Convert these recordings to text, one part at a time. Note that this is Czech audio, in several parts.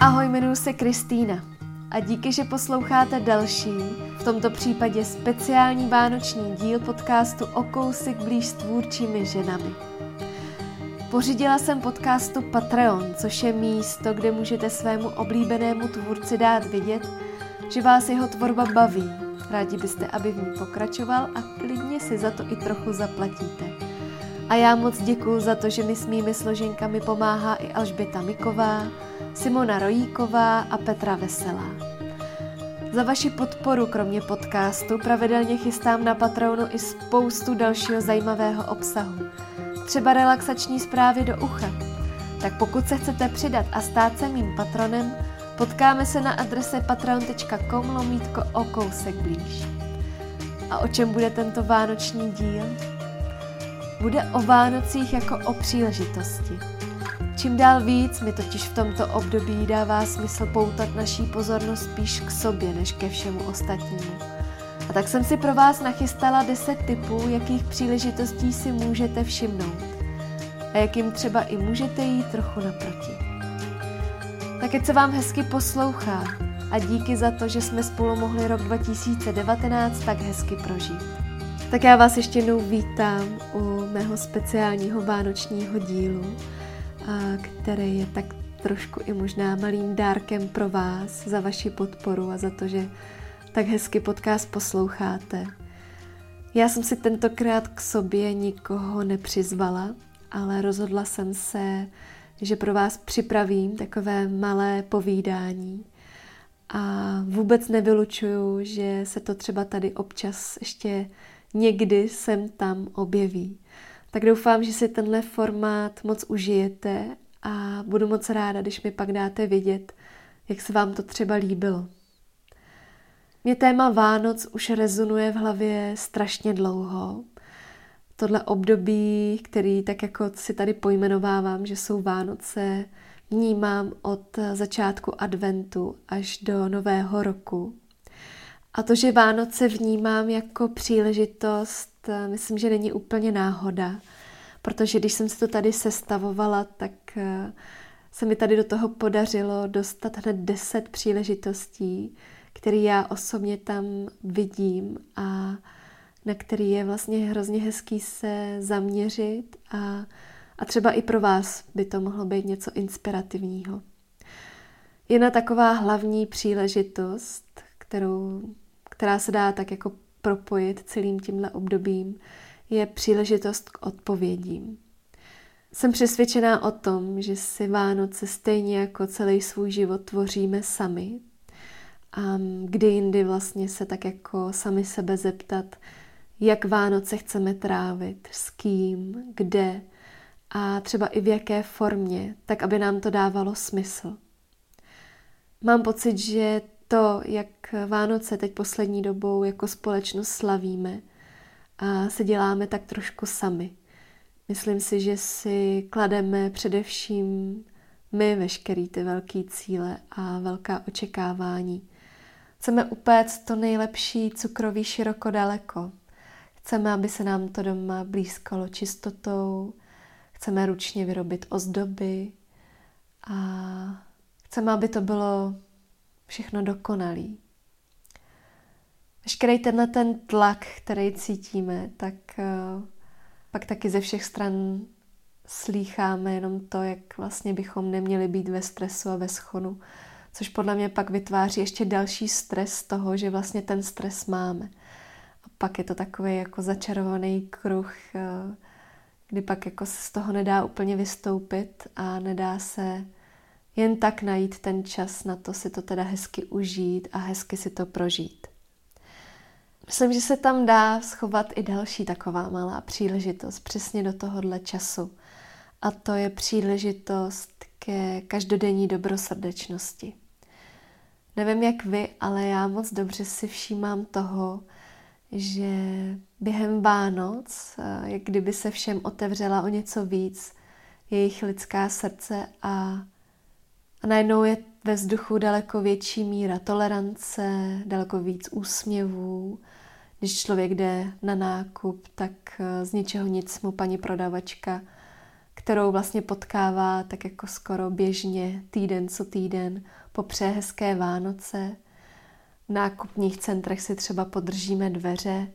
Ahoj, jmenuji se Kristýna a díky, že posloucháte další, v tomto případě speciální vánoční díl podcastu O kousek blíž s tvůrčími ženami. Pořídila jsem podcastu Patreon, což je místo, kde můžete svému oblíbenému tvůrci dát vidět, že vás jeho tvorba baví. Rádi byste, aby v ní pokračoval a klidně si za to i trochu zaplatíte. A já moc děkuji za to, že mi s mými složenkami pomáhá i Alžběta Miková, Simona Rojíková a Petra Veselá. Za vaši podporu, kromě podcastu, pravidelně chystám na Patreonu i spoustu dalšího zajímavého obsahu. Třeba relaxační zprávy do ucha. Tak pokud se chcete přidat a stát se mým patronem, potkáme se na adrese patreon.com lomítko o kousek blíž. A o čem bude tento vánoční díl? Bude o Vánocích jako o příležitosti. Čím dál víc mi totiž v tomto období dává smysl poutat naší pozornost spíš k sobě, než ke všemu ostatnímu. A tak jsem si pro vás nachystala 10 typů, jakých příležitostí si můžete všimnout. A jakým třeba i můžete jít trochu naproti. Tak se vám hezky poslouchá a díky za to, že jsme spolu mohli rok 2019 tak hezky prožít. Tak já vás ještě jednou vítám u mého speciálního vánočního dílu který je tak trošku i možná malým dárkem pro vás za vaši podporu a za to, že tak hezky podcast posloucháte. Já jsem si tentokrát k sobě nikoho nepřizvala, ale rozhodla jsem se, že pro vás připravím takové malé povídání. A vůbec nevylučuju, že se to třeba tady občas ještě někdy sem tam objeví. Tak doufám, že si tenhle formát moc užijete a budu moc ráda, když mi pak dáte vědět, jak se vám to třeba líbilo. Mě téma Vánoc už rezonuje v hlavě strašně dlouho. Tohle období, který tak jako si tady pojmenovávám, že jsou Vánoce, vnímám od začátku adventu až do nového roku. A to, že Vánoce vnímám jako příležitost Eh, myslím, že není úplně náhoda, protože když jsem si to tady sestavovala, tak eh, se mi tady do toho podařilo dostat hned deset příležitostí, které já osobně tam vidím a na který je vlastně hrozně hezký se zaměřit a, a třeba i pro vás by to mohlo být něco inspirativního. Jedna taková hlavní příležitost, kterou, která se dá tak jako propojit celým tímhle obdobím, je příležitost k odpovědím. Jsem přesvědčená o tom, že si Vánoce stejně jako celý svůj život tvoříme sami. A kdy jindy vlastně se tak jako sami sebe zeptat, jak Vánoce chceme trávit, s kým, kde a třeba i v jaké formě, tak aby nám to dávalo smysl. Mám pocit, že to, jak Vánoce teď poslední dobou jako společnost slavíme a se děláme tak trošku sami. Myslím si, že si klademe především my veškerý ty velký cíle a velká očekávání. Chceme upéct to nejlepší cukroví široko daleko. Chceme, aby se nám to doma blízkalo čistotou, chceme ručně vyrobit ozdoby a chceme, aby to bylo všechno dokonalý. Veškerý tenhle ten tlak, který cítíme, tak uh, pak taky ze všech stran slýcháme jenom to, jak vlastně bychom neměli být ve stresu a ve schonu, což podle mě pak vytváří ještě další stres toho, že vlastně ten stres máme. A pak je to takový jako začarovaný kruh, uh, kdy pak jako se z toho nedá úplně vystoupit a nedá se jen tak najít ten čas na to si to teda hezky užít a hezky si to prožít. Myslím, že se tam dá schovat i další taková malá příležitost přesně do tohohle času. A to je příležitost ke každodenní dobrosrdečnosti. Nevím jak vy, ale já moc dobře si všímám toho, že během Vánoc, eh, jak kdyby se všem otevřela o něco víc jejich lidská srdce a a najednou je ve vzduchu daleko větší míra tolerance, daleko víc úsměvů. Když člověk jde na nákup, tak eh, z ničeho nic mu paní prodavačka kterou vlastně potkává tak jako skoro běžně, týden co týden, po hezké Vánoce. V nákupních centrech si třeba podržíme dveře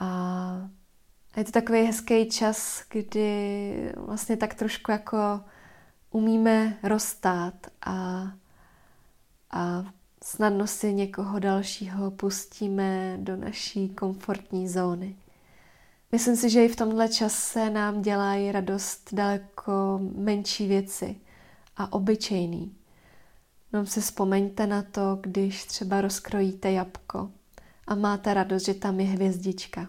a je to takový hezký čas, kdy vlastně tak trošku jako umíme rozstát a, a snadno si někoho dalšího pustíme do naší komfortní zóny. Myslím si, že i v tomhle čase nám dělají radost daleko menší věci a obyčejný. No si vzpomeňte na to, když třeba rozkrojíte jabko a máte radost, že tam je hvězdička.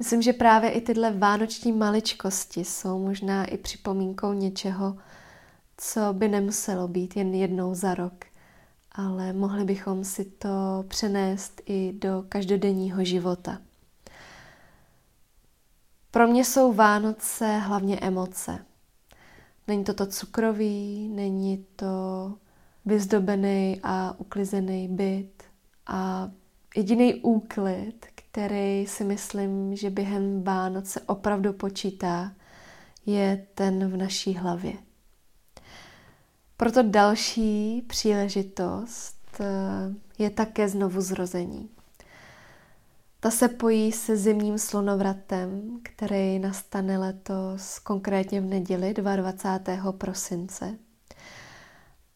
Myslím, že právě i tyhle vánoční maličkosti jsou možná i připomínkou něčeho, co by nemuselo být jen jednou za rok, ale mohli bychom si to přenést i do každodenního života. Pro mě jsou Vánoce hlavně emoce. Není to to cukrový, není to vyzdobený a uklizený byt a jediný úklid, který si myslím, že během Vánoce opravdu počítá, je ten v naší hlavě. Proto další příležitost eh, je také znovu zrození. Ta se pojí se zimním slunovratem, který nastane letos konkrétně v neděli 22. prosince.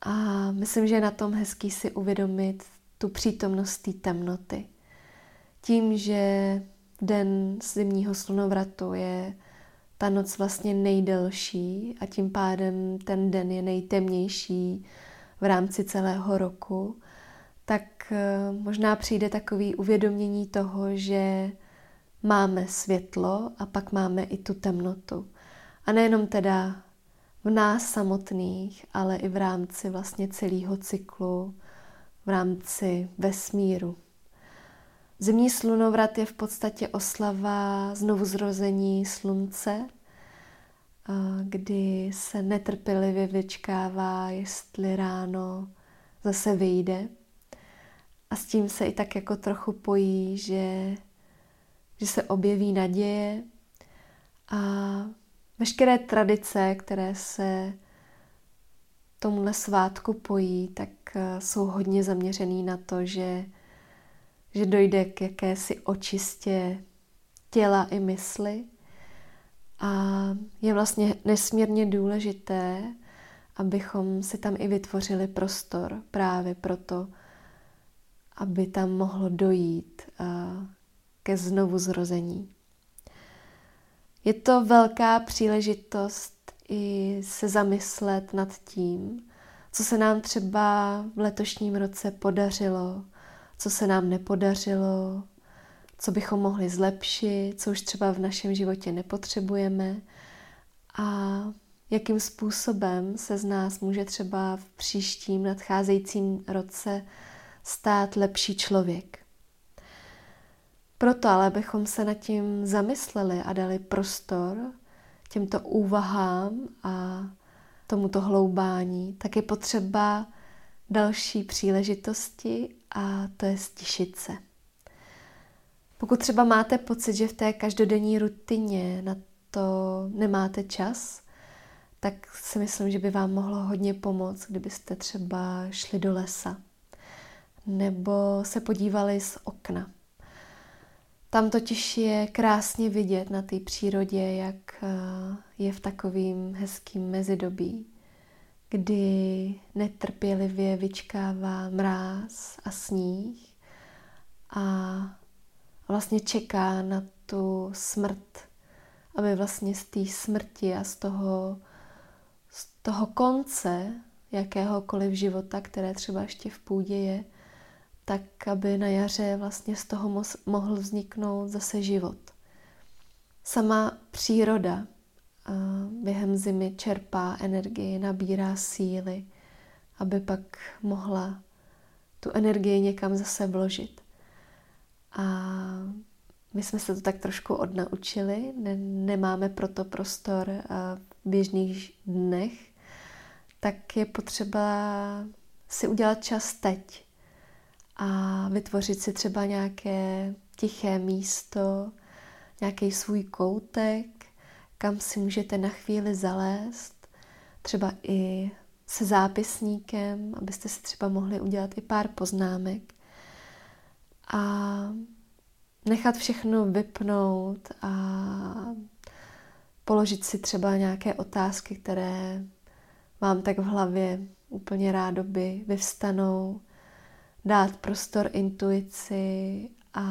A myslím, že je na tom hezký si uvědomit tu přítomnost té temnoty. Tím, že den zimního slunovratu je ta noc vlastně nejdelší a tím pádem ten den je nejtemnější v rámci celého roku, tak eh, možná přijde takový uvědomění toho, že máme světlo a pak máme i tu temnotu. A nejenom teda v nás samotných, ale i v rámci vlastně celého cyklu, v rámci vesmíru. Zimní slunovrat je v podstatě oslava znovu zrození slunce, kdy se netrpělivě vyčkává, jestli ráno zase vyjde. A s tím se i tak jako trochu pojí, že, že se objeví naděje a veškeré tradice, které se tomuhle svátku pojí, tak eh, jsou hodně zaměřený na to, že, že dojde k jakési očistě těla i mysli. A je vlastně nesmírně důležité, abychom si tam i vytvořili prostor právě proto, aby tam mohlo dojít ke znovu zrození. Je to velká příležitost i se zamyslet nad tím, co se nám třeba v letošním roce podařilo, co se nám nepodařilo, co bychom mohli zlepšit, co už třeba v našem životě nepotřebujeme a jakým způsobem se z nás může třeba v příštím nadcházejícím roce stát lepší člověk. Proto ale bychom se nad tím zamysleli a dali prostor těmto úvahám a tomuto hloubání, tak je potřeba další příležitosti a to je stišit se. Pokud třeba máte pocit, že v té každodenní rutině na to nemáte čas, tak si myslím, že by vám mohlo hodně pomoct, kdybyste třeba šli do lesa nebo se podívali z okna. Tam totiž je krásně vidět na té přírodě, jak eh, je v takovým hezkým mezidobí, kdy netrpělivě vyčkává mráz a sníh a vlastně čeká na tu smrt, aby vlastně z té smrti a z toho, z toho konce jakéhokoliv života, které třeba ještě v půdě je, tak aby na jaře vlastně z toho mohl vzniknout zase život. Sama příroda během zimy čerpá energii, nabírá síly, aby pak mohla tu energii někam zase vložit. A my jsme se to tak trošku odnaučili, ne, nemáme proto prostor v běžných dnech, tak je potřeba si udělat čas teď, a vytvořit si třeba nějaké tiché místo, nějaký svůj koutek, kam si můžete na chvíli zalézt, třeba i se zápisníkem, abyste si třeba mohli udělat i pár poznámek a nechat všechno vypnout a položit si třeba nějaké otázky, které vám tak v hlavě úplně rádoby vyvstanou, dát prostor intuici a,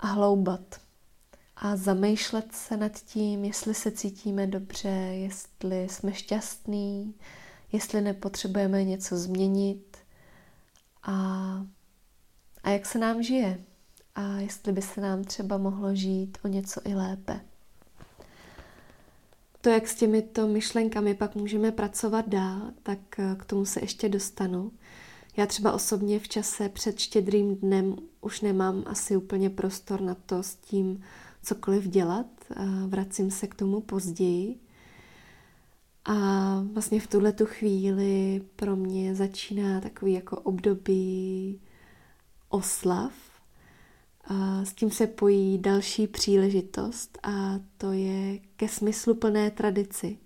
a hloubat. A zamýšlet se nad tím, jestli se cítíme dobře, jestli jsme šťastní, jestli nepotřebujeme něco změnit a, a jak se nám žije a jestli by se nám třeba mohlo žít o něco i lépe. To, jak s těmito myšlenkami pak můžeme pracovat dál, tak eh, k tomu se ještě dostanu. Já třeba osobně v čase před štědrým dnem už nemám asi úplně prostor na to s tím cokoliv dělat. Vracím se k tomu později. A vlastně v tuhle tu chvíli pro mě začíná takový jako období oslav. A s tím se pojí další příležitost a to je ke smysluplné tradici.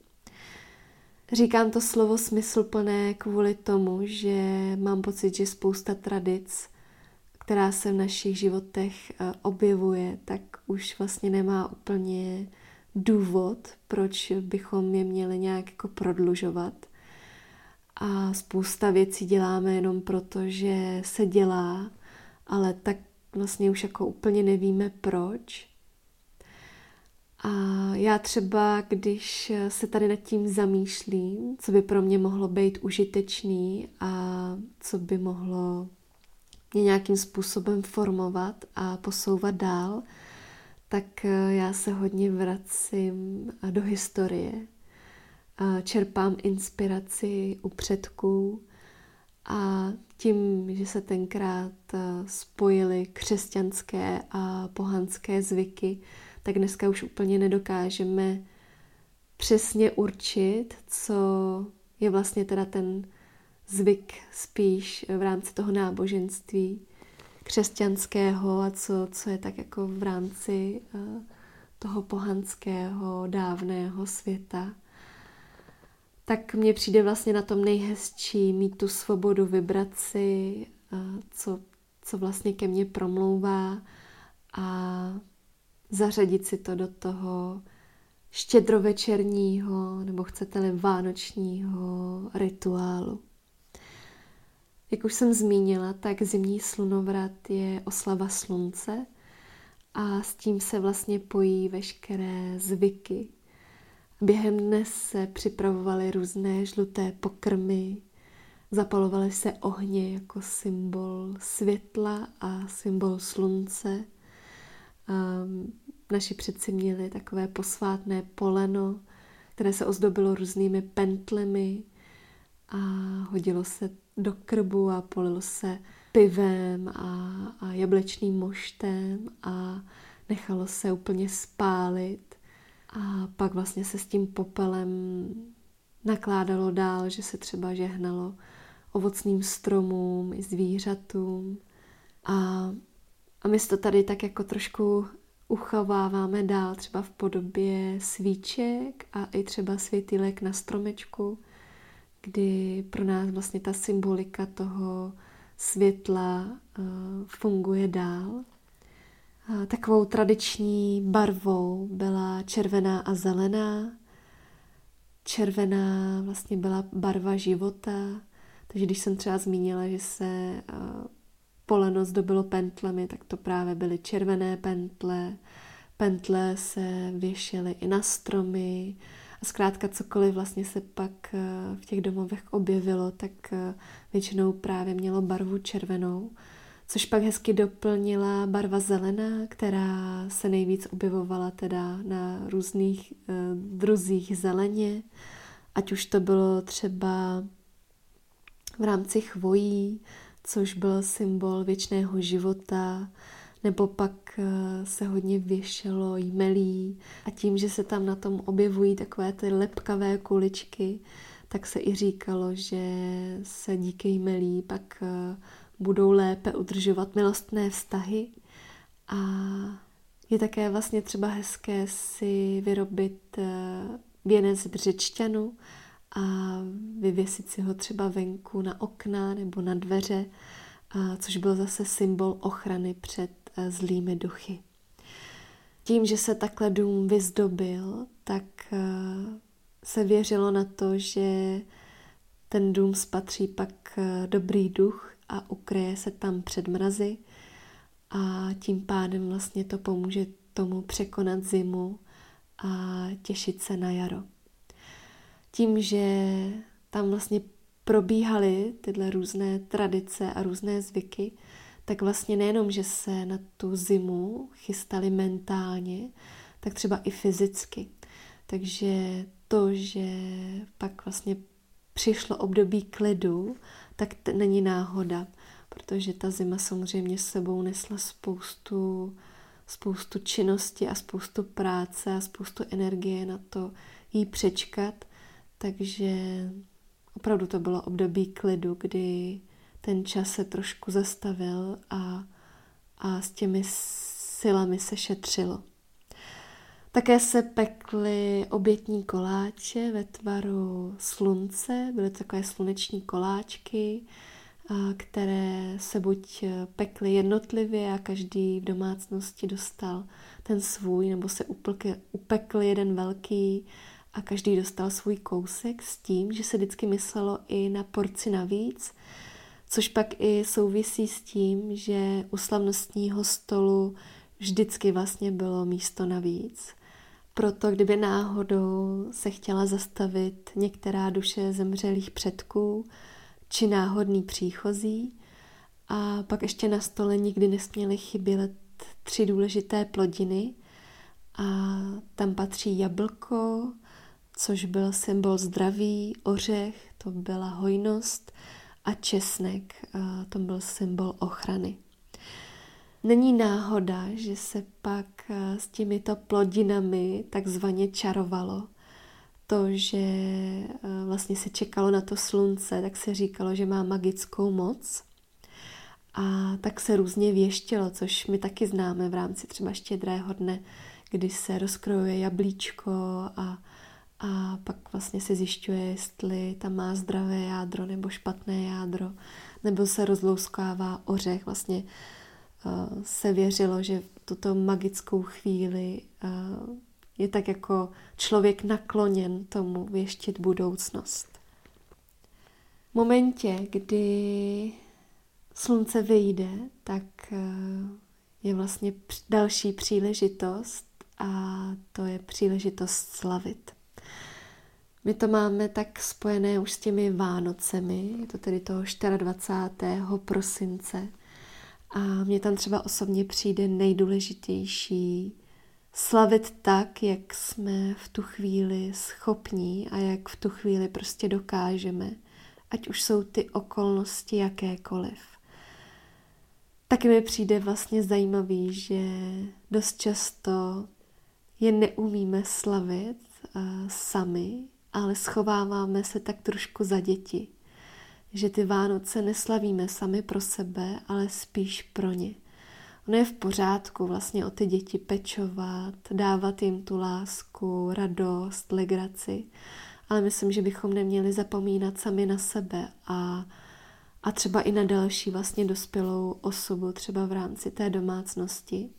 Říkám to slovo smysluplné kvůli tomu, že mám pocit, že spousta tradic, která se v našich životech eh, objevuje, tak už vlastně nemá úplně důvod, proč bychom je měli nějak jako prodlužovat. A spousta věcí děláme jenom proto, že se dělá, ale tak vlastně už jako úplně nevíme proč. A já třeba, když se tady nad tím zamýšlím, co by pro mě mohlo být užitečný a co by mohlo mě nějakým způsobem formovat a posouvat dál, tak eh, já se hodně vracím eh, do historie. Čerpám inspiraci u předků a tím, že se tenkrát eh, spojily křesťanské a pohanské zvyky, tak dneska už úplně nedokážeme přesně určit, co je vlastně teda ten zvyk spíš v rámci toho náboženství křesťanského a co, co je tak jako v rámci uh, toho pohanského dávného světa, tak mně přijde vlastně na tom nejhezčí mít tu svobodu vybrat si, uh, co, co vlastně ke mně promlouvá a zařadit si to do toho štědrovečerního nebo chcete-li vánočního rituálu. Jak už jsem zmínila, tak zimní slunovrat je oslava slunce a s tím se vlastně pojí veškeré zvyky. Během dne se připravovaly různé žluté pokrmy, zapalovaly se ohně jako symbol světla a symbol slunce. Um, naši předci měli takové posvátné poleno, které se ozdobilo různými pentlemi a hodilo se do krbu a polilo se pivem a, a jablečným moštem a nechalo se úplně spálit. A pak vlastně se s tím popelem nakládalo dál, že se třeba žehnalo ovocným stromům i zvířatům. A, a my to tady tak jako trošku uchováváme dál, třeba v podobě svíček a i třeba světýlek na stromečku, kdy pro nás vlastně ta symbolika toho světla uh, funguje dál. Takovou tradiční barvou byla červená a zelená. Červená vlastně byla barva života, takže když jsem třeba zmínila, že se uh, poleno zdobilo pentlemi, tak to právě byly červené pentle. Pentle se věšely i na stromy, a zkrátka cokoliv vlastně se pak eh, v těch domovech objevilo, tak eh, většinou právě mělo barvu červenou, což pak hezky doplnila barva zelená, která se nejvíc objevovala teda na různých eh, druzích zeleně, ať už to bylo třeba v rámci chvojí, což byl symbol věčného života, nebo pak eh, se hodně věšelo jmelí a tím, že se tam na tom objevují takové ty lepkavé kuličky, tak se i říkalo, že se díky jmelí pak eh, budou lépe udržovat milostné vztahy. A Je také vlastně třeba hezké si vyrobit eh, věnec břečťanu a vyvěsit si ho třeba venku na okna nebo na dveře, což byl zase symbol ochrany před eh, zlými duchy. Tím, že se takhle dům vyzdobil, tak eh, se věřilo na to, že ten dům spatří pak dobrý duch a ukryje se tam před mrazy a tím pádem vlastně to pomůže tomu překonat zimu a těšit se na jaro. Tím, že tam vlastně probíhaly tyhle různé tradice a různé zvyky, tak vlastně nejenom, že se na tu zimu chystali mentálně, tak třeba i fyzicky. Takže to, že pak vlastně přišlo období klidu, tak to není náhoda protože ta zima samozřejmě s sebou nesla spoustu, spoustu činnosti a spoustu práce a spoustu energie na to jí přečkat, takže opravdu to bylo období klidu, kdy ten čas se trošku zastavil a, a s těmi silami se šetřilo. Také se pekly obětní koláče ve tvaru slunce, byly takové sluneční koláčky, které se buď pekly jednotlivě a každý v domácnosti dostal ten svůj, nebo se upekl jeden velký a každý dostal svůj kousek s tím, že se vždycky myslelo i na porci navíc, což pak i souvisí s tím, že u slavnostního stolu vždycky vlastně bylo místo navíc. Proto kdyby náhodou se chtěla zastavit některá duše zemřelých předků, či náhodný příchozí. A pak ještě na stole nikdy nesměly chybět tři důležité plodiny. A tam patří jablko, což byl symbol zdraví, ořech, to byla hojnost a česnek, to byl symbol ochrany. Není náhoda, že se pak s těmito plodinami takzvaně čarovalo to, že vlastně se čekalo na to slunce, tak se říkalo, že má magickou moc. A tak se různě věštilo, což my taky známe v rámci třeba štědrého dne, kdy se rozkrojuje jablíčko a, a pak vlastně se zjišťuje, jestli tam má zdravé jádro nebo špatné jádro, nebo se rozlouskává ořech. Vlastně uh, se věřilo, že tuto magickou chvíli uh, je tak jako člověk nakloněn tomu věštit budoucnost. V momentě, kdy slunce vyjde, tak eh, je vlastně další příležitost a to je příležitost slavit. My to máme tak spojené už s těmi Vánocemi, je to tedy toho 24. prosince. A mně tam třeba osobně přijde nejdůležitější slavit tak, jak jsme v tu chvíli schopní a jak v tu chvíli prostě dokážeme, ať už jsou ty okolnosti jakékoliv. Taky mi přijde vlastně zajímavý, že dost často je neumíme slavit uh, sami, ale schováváme se tak trošku za děti. Že ty Vánoce neslavíme sami pro sebe, ale spíš pro ně. Ono je v pořádku vlastně o ty děti pečovat, dávat jim tu lásku, radost, legraci, ale myslím, že bychom neměli zapomínat sami na sebe a, a třeba i na další vlastně dospělou osobu, třeba v rámci té domácnosti.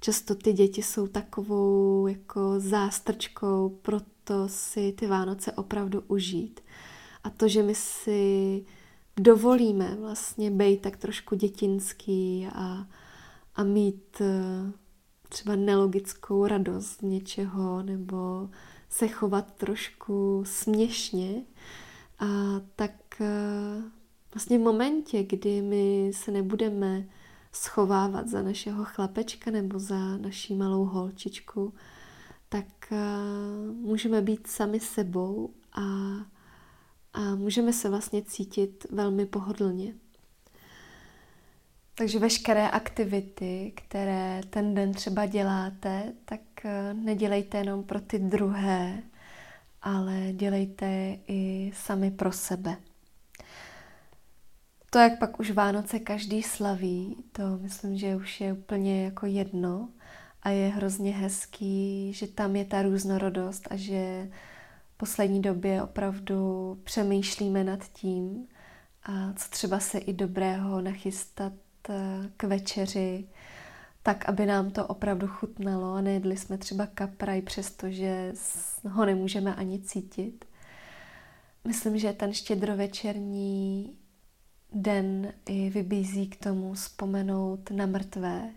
Často ty děti jsou takovou jako zástrčkou, proto si ty Vánoce opravdu užít. A to, že my si dovolíme vlastně být tak trošku dětinský a, a mít eh, třeba nelogickou radost z něčeho nebo se chovat trošku směšně. A tak eh, vlastně v momentě, kdy my se nebudeme schovávat za našeho chlapečka nebo za naší malou holčičku, tak eh, můžeme být sami sebou a, a můžeme se vlastně cítit velmi pohodlně. Takže veškeré aktivity, které ten den třeba děláte, tak eh, nedělejte jenom pro ty druhé, ale dělejte i sami pro sebe. To, jak pak už Vánoce každý slaví, to myslím, že už je úplně jako jedno, a je hrozně hezký, že tam je ta různorodost a že v poslední době opravdu přemýšlíme nad tím, a co třeba se i dobrého nachystat eh, k večeři, tak, aby nám to opravdu chutnalo a nejedli jsme třeba kapraj, přestože ho nemůžeme ani cítit. Myslím, že ten štědrovečerní den i vybízí k tomu vzpomenout na mrtvé,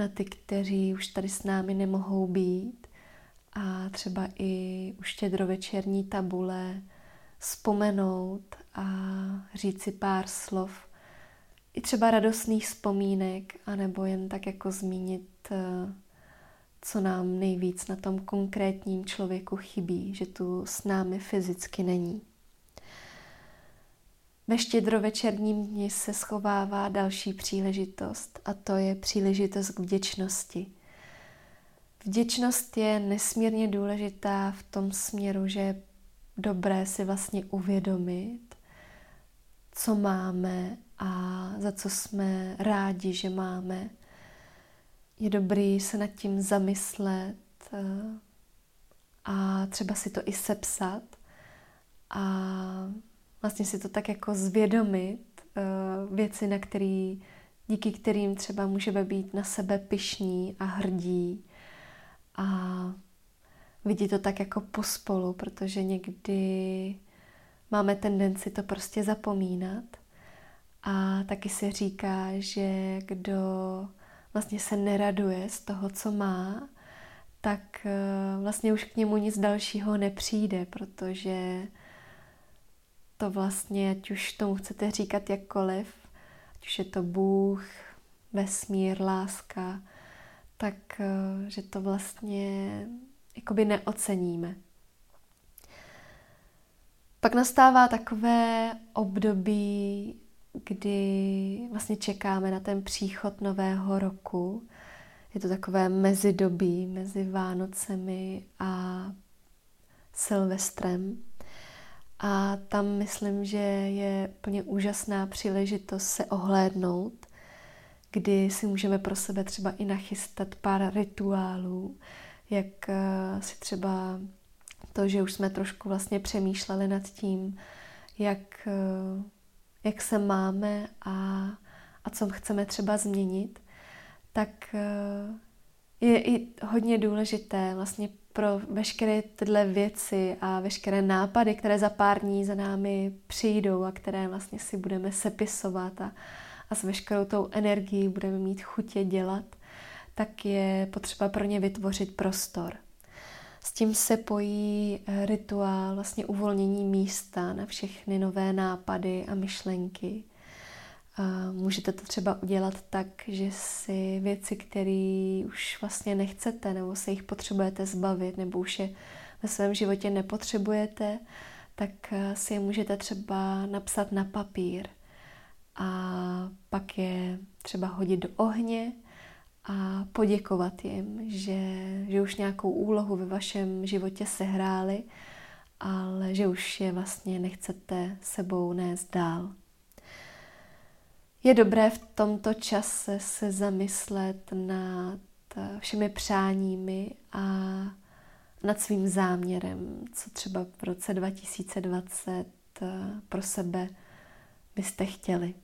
na ty, kteří už tady s námi nemohou být a třeba i u štědrovečerní tabule vzpomenout a říct si pár slov, i třeba radostných vzpomínek, anebo jen tak jako zmínit, eh, co nám nejvíc na tom konkrétním člověku chybí, že tu s námi fyzicky není. Ve štědrovečerním dni se schovává další příležitost a to je příležitost k vděčnosti. Vděčnost je nesmírně důležitá v tom směru, že je dobré si vlastně uvědomit, co máme a za co jsme rádi, že máme. Je dobrý se nad tím zamyslet eh, a třeba si to i sepsat a vlastně si to tak jako zvědomit, eh, věci, na který, díky kterým třeba můžeme být na sebe pišní a hrdí a vidět to tak jako pospolu, protože někdy máme tendenci to prostě zapomínat. A taky se říká, že kdo vlastně se neraduje z toho, co má, tak eh, vlastně už k němu nic dalšího nepřijde, protože to vlastně, ať už tomu chcete říkat jakkoliv, ať už je to Bůh, vesmír, láska, tak eh, že to vlastně jakoby neoceníme. Pak nastává takové období, kdy vlastně čekáme na ten příchod nového roku. Je to takové mezidobí mezi Vánocemi a Silvestrem. A tam myslím, že je plně úžasná příležitost se ohlédnout, kdy si můžeme pro sebe třeba i nachystat pár rituálů, jak eh, si třeba to, že už jsme trošku vlastně přemýšleli nad tím, jak, eh, jak se máme a, a co chceme třeba změnit, tak eh, je i hodně důležité vlastně pro veškeré tyhle věci a veškeré nápady, které za pár dní za námi přijdou a které vlastně si budeme sepisovat a, a s veškerou tou energií budeme mít chutě dělat, tak je potřeba pro ně vytvořit prostor. S tím se pojí eh, rituál vlastně uvolnění místa na všechny nové nápady a myšlenky. A můžete to třeba udělat tak, že si věci, které už vlastně nechcete, nebo se jich potřebujete zbavit, nebo už je ve svém životě nepotřebujete, tak eh, si je můžete třeba napsat na papír a pak je třeba hodit do ohně a poděkovat jim, že, že už nějakou úlohu ve vašem životě sehráli, ale že už je vlastně nechcete sebou nést dál. Je dobré v tomto čase se zamyslet nad všemi přáními a nad svým záměrem, co třeba v roce 2020 pro sebe byste chtěli.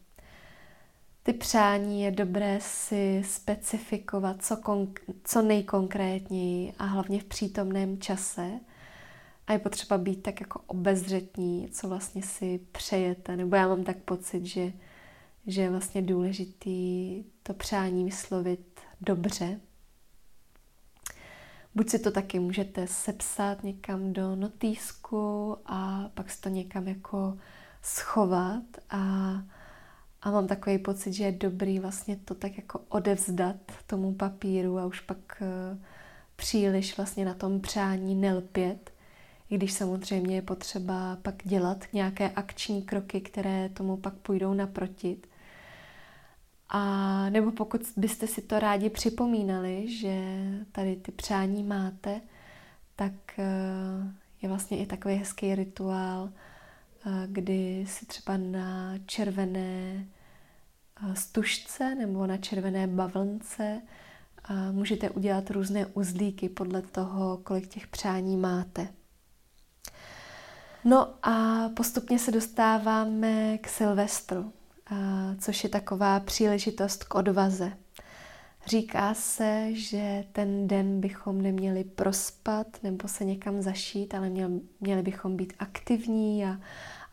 Ty přání je dobré si specifikovat co, konk- co nejkonkrétněji a hlavně v přítomném čase. A je potřeba být tak jako obezřetní, co vlastně si přejete. Nebo já mám tak pocit, že, že je vlastně důležitý to přání vyslovit dobře. Buď si to taky můžete sepsat někam do notýsku a pak si to někam jako schovat a a mám takový pocit, že je dobrý vlastně to tak jako odevzdat tomu papíru a už pak uh, příliš vlastně na tom přání nelpět, i když samozřejmě je potřeba pak dělat nějaké akční kroky, které tomu pak půjdou naprotit. A nebo pokud byste si to rádi připomínali, že tady ty přání máte, tak uh, je vlastně i takový hezký rituál, uh, kdy si třeba na červené stužce nebo na červené bavlnce můžete udělat různé uzlíky podle toho, kolik těch přání máte. No a postupně se dostáváme k Silvestru, což je taková příležitost k odvaze. Říká se, že ten den bychom neměli prospat nebo se někam zašít, ale měli bychom být aktivní a,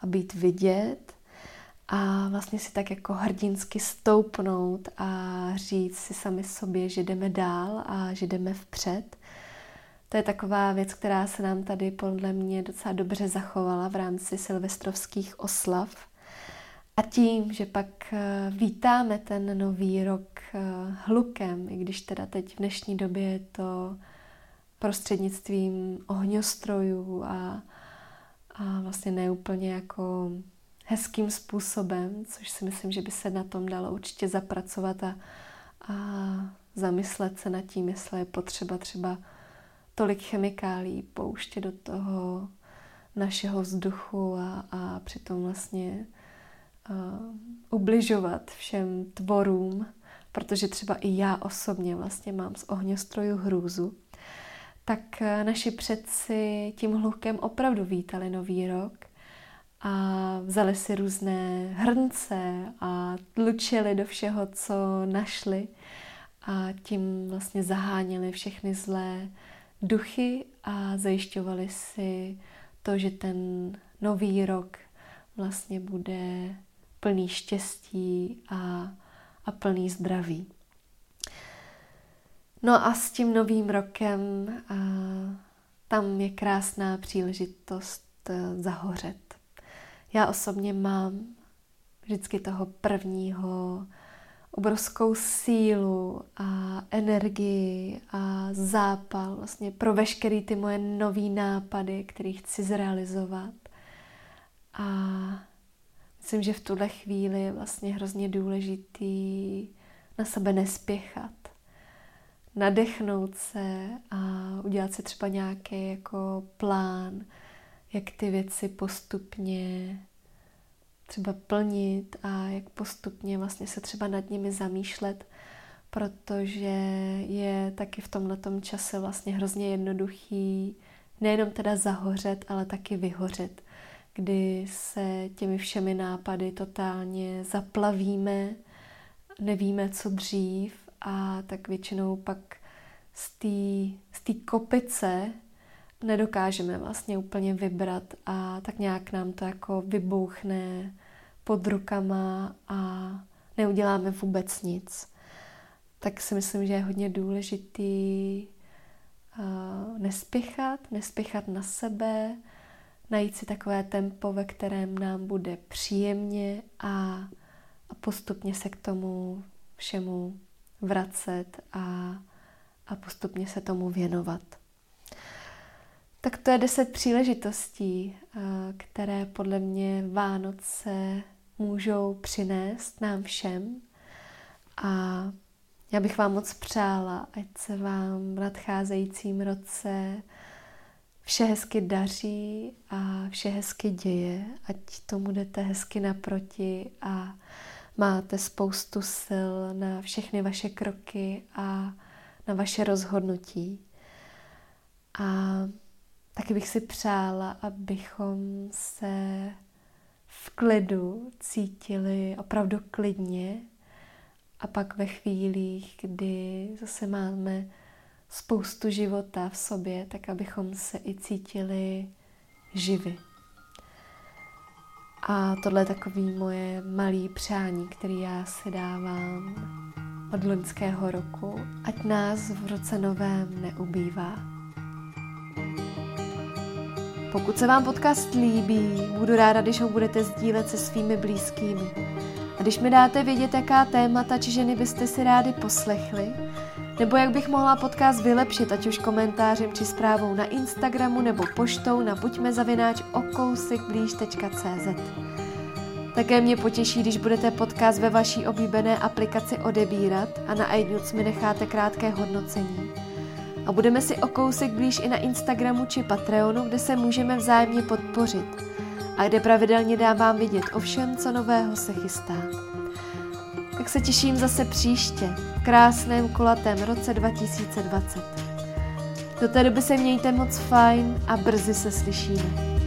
a být vidět a vlastně si tak jako hrdinsky stoupnout a říct si sami sobě, že jdeme dál a že jdeme vpřed. To je taková věc, která se nám tady podle mě docela dobře zachovala v rámci silvestrovských oslav. A tím, že pak eh, vítáme ten nový rok eh, hlukem, i když teda teď v dnešní době je to prostřednictvím ohňostrojů a, a vlastně neúplně jako hezkým způsobem, což si myslím, že by se na tom dalo určitě zapracovat a, a zamyslet se nad tím, jestli je potřeba třeba tolik chemikálí pouštět do toho našeho vzduchu a, a přitom vlastně a, ubližovat všem tvorům, protože třeba i já osobně vlastně mám z ohňostrojů hrůzu, tak naši předci tím hlukem opravdu vítali nový rok a vzali si různé hrnce a tlučili do všeho, co našli a tím vlastně zaháněli všechny zlé duchy a zajišťovali si to, že ten nový rok vlastně bude plný štěstí a, a plný zdraví. No a s tím novým rokem a, tam je krásná příležitost e, zahořet. Já osobně mám vždycky toho prvního obrovskou sílu a energii a zápal vlastně pro veškeré ty moje nové nápady, které chci zrealizovat. A myslím, že v tuhle chvíli je vlastně hrozně důležitý na sebe nespěchat. Nadechnout se a udělat si třeba nějaký jako plán, jak ty věci postupně třeba plnit a jak postupně vlastně se třeba nad nimi zamýšlet, protože je taky v tomhle čase vlastně hrozně jednoduchý nejenom teda zahořet, ale taky vyhořet, kdy se těmi všemi nápady totálně zaplavíme, nevíme, co dřív a tak většinou pak z té kopice nedokážeme vlastně úplně vybrat a tak nějak nám to jako vybouchne pod rukama a neuděláme vůbec nic. Tak si myslím, že je hodně důležitý uh, nespěchat, nespěchat na sebe, najít si takové tempo, ve kterém nám bude příjemně a, a postupně se k tomu všemu vracet a, a postupně se tomu věnovat. Tak to je deset příležitostí, eh, které podle mě Vánoce můžou přinést nám všem. A já bych vám moc přála, ať se vám v nadcházejícím roce vše hezky daří a vše hezky děje, ať tomu jdete hezky naproti a máte spoustu sil na všechny vaše kroky a na vaše rozhodnutí. A taky bych si přála, abychom se v klidu cítili opravdu klidně a pak ve chvílích, kdy zase máme spoustu života v sobě, tak abychom se i cítili živi. A tohle je takový moje malý přání, který já si dávám od loňského roku, ať nás v roce novém neubývá. Pokud se vám podcast líbí, budu ráda, když ho budete sdílet se svými blízkými. A když mi dáte vědět, jaká témata či ženy byste si rádi poslechli, nebo jak bych mohla podcast vylepšit, ať už komentářem či zprávou na Instagramu nebo poštou na buďmezavináč Také mě potěší, když budete podcast ve vaší oblíbené aplikaci odebírat a na iTunes mi necháte krátké hodnocení. A budeme si o kousek blíž i na Instagramu či Patreonu, kde se můžeme vzájemně podpořit. A kde pravidelně dávám vidět o všem, co nového se chystá. Tak se těším zase příště, v krásném kulatém roce 2020. Do té doby se mějte moc fajn a brzy se slyšíme.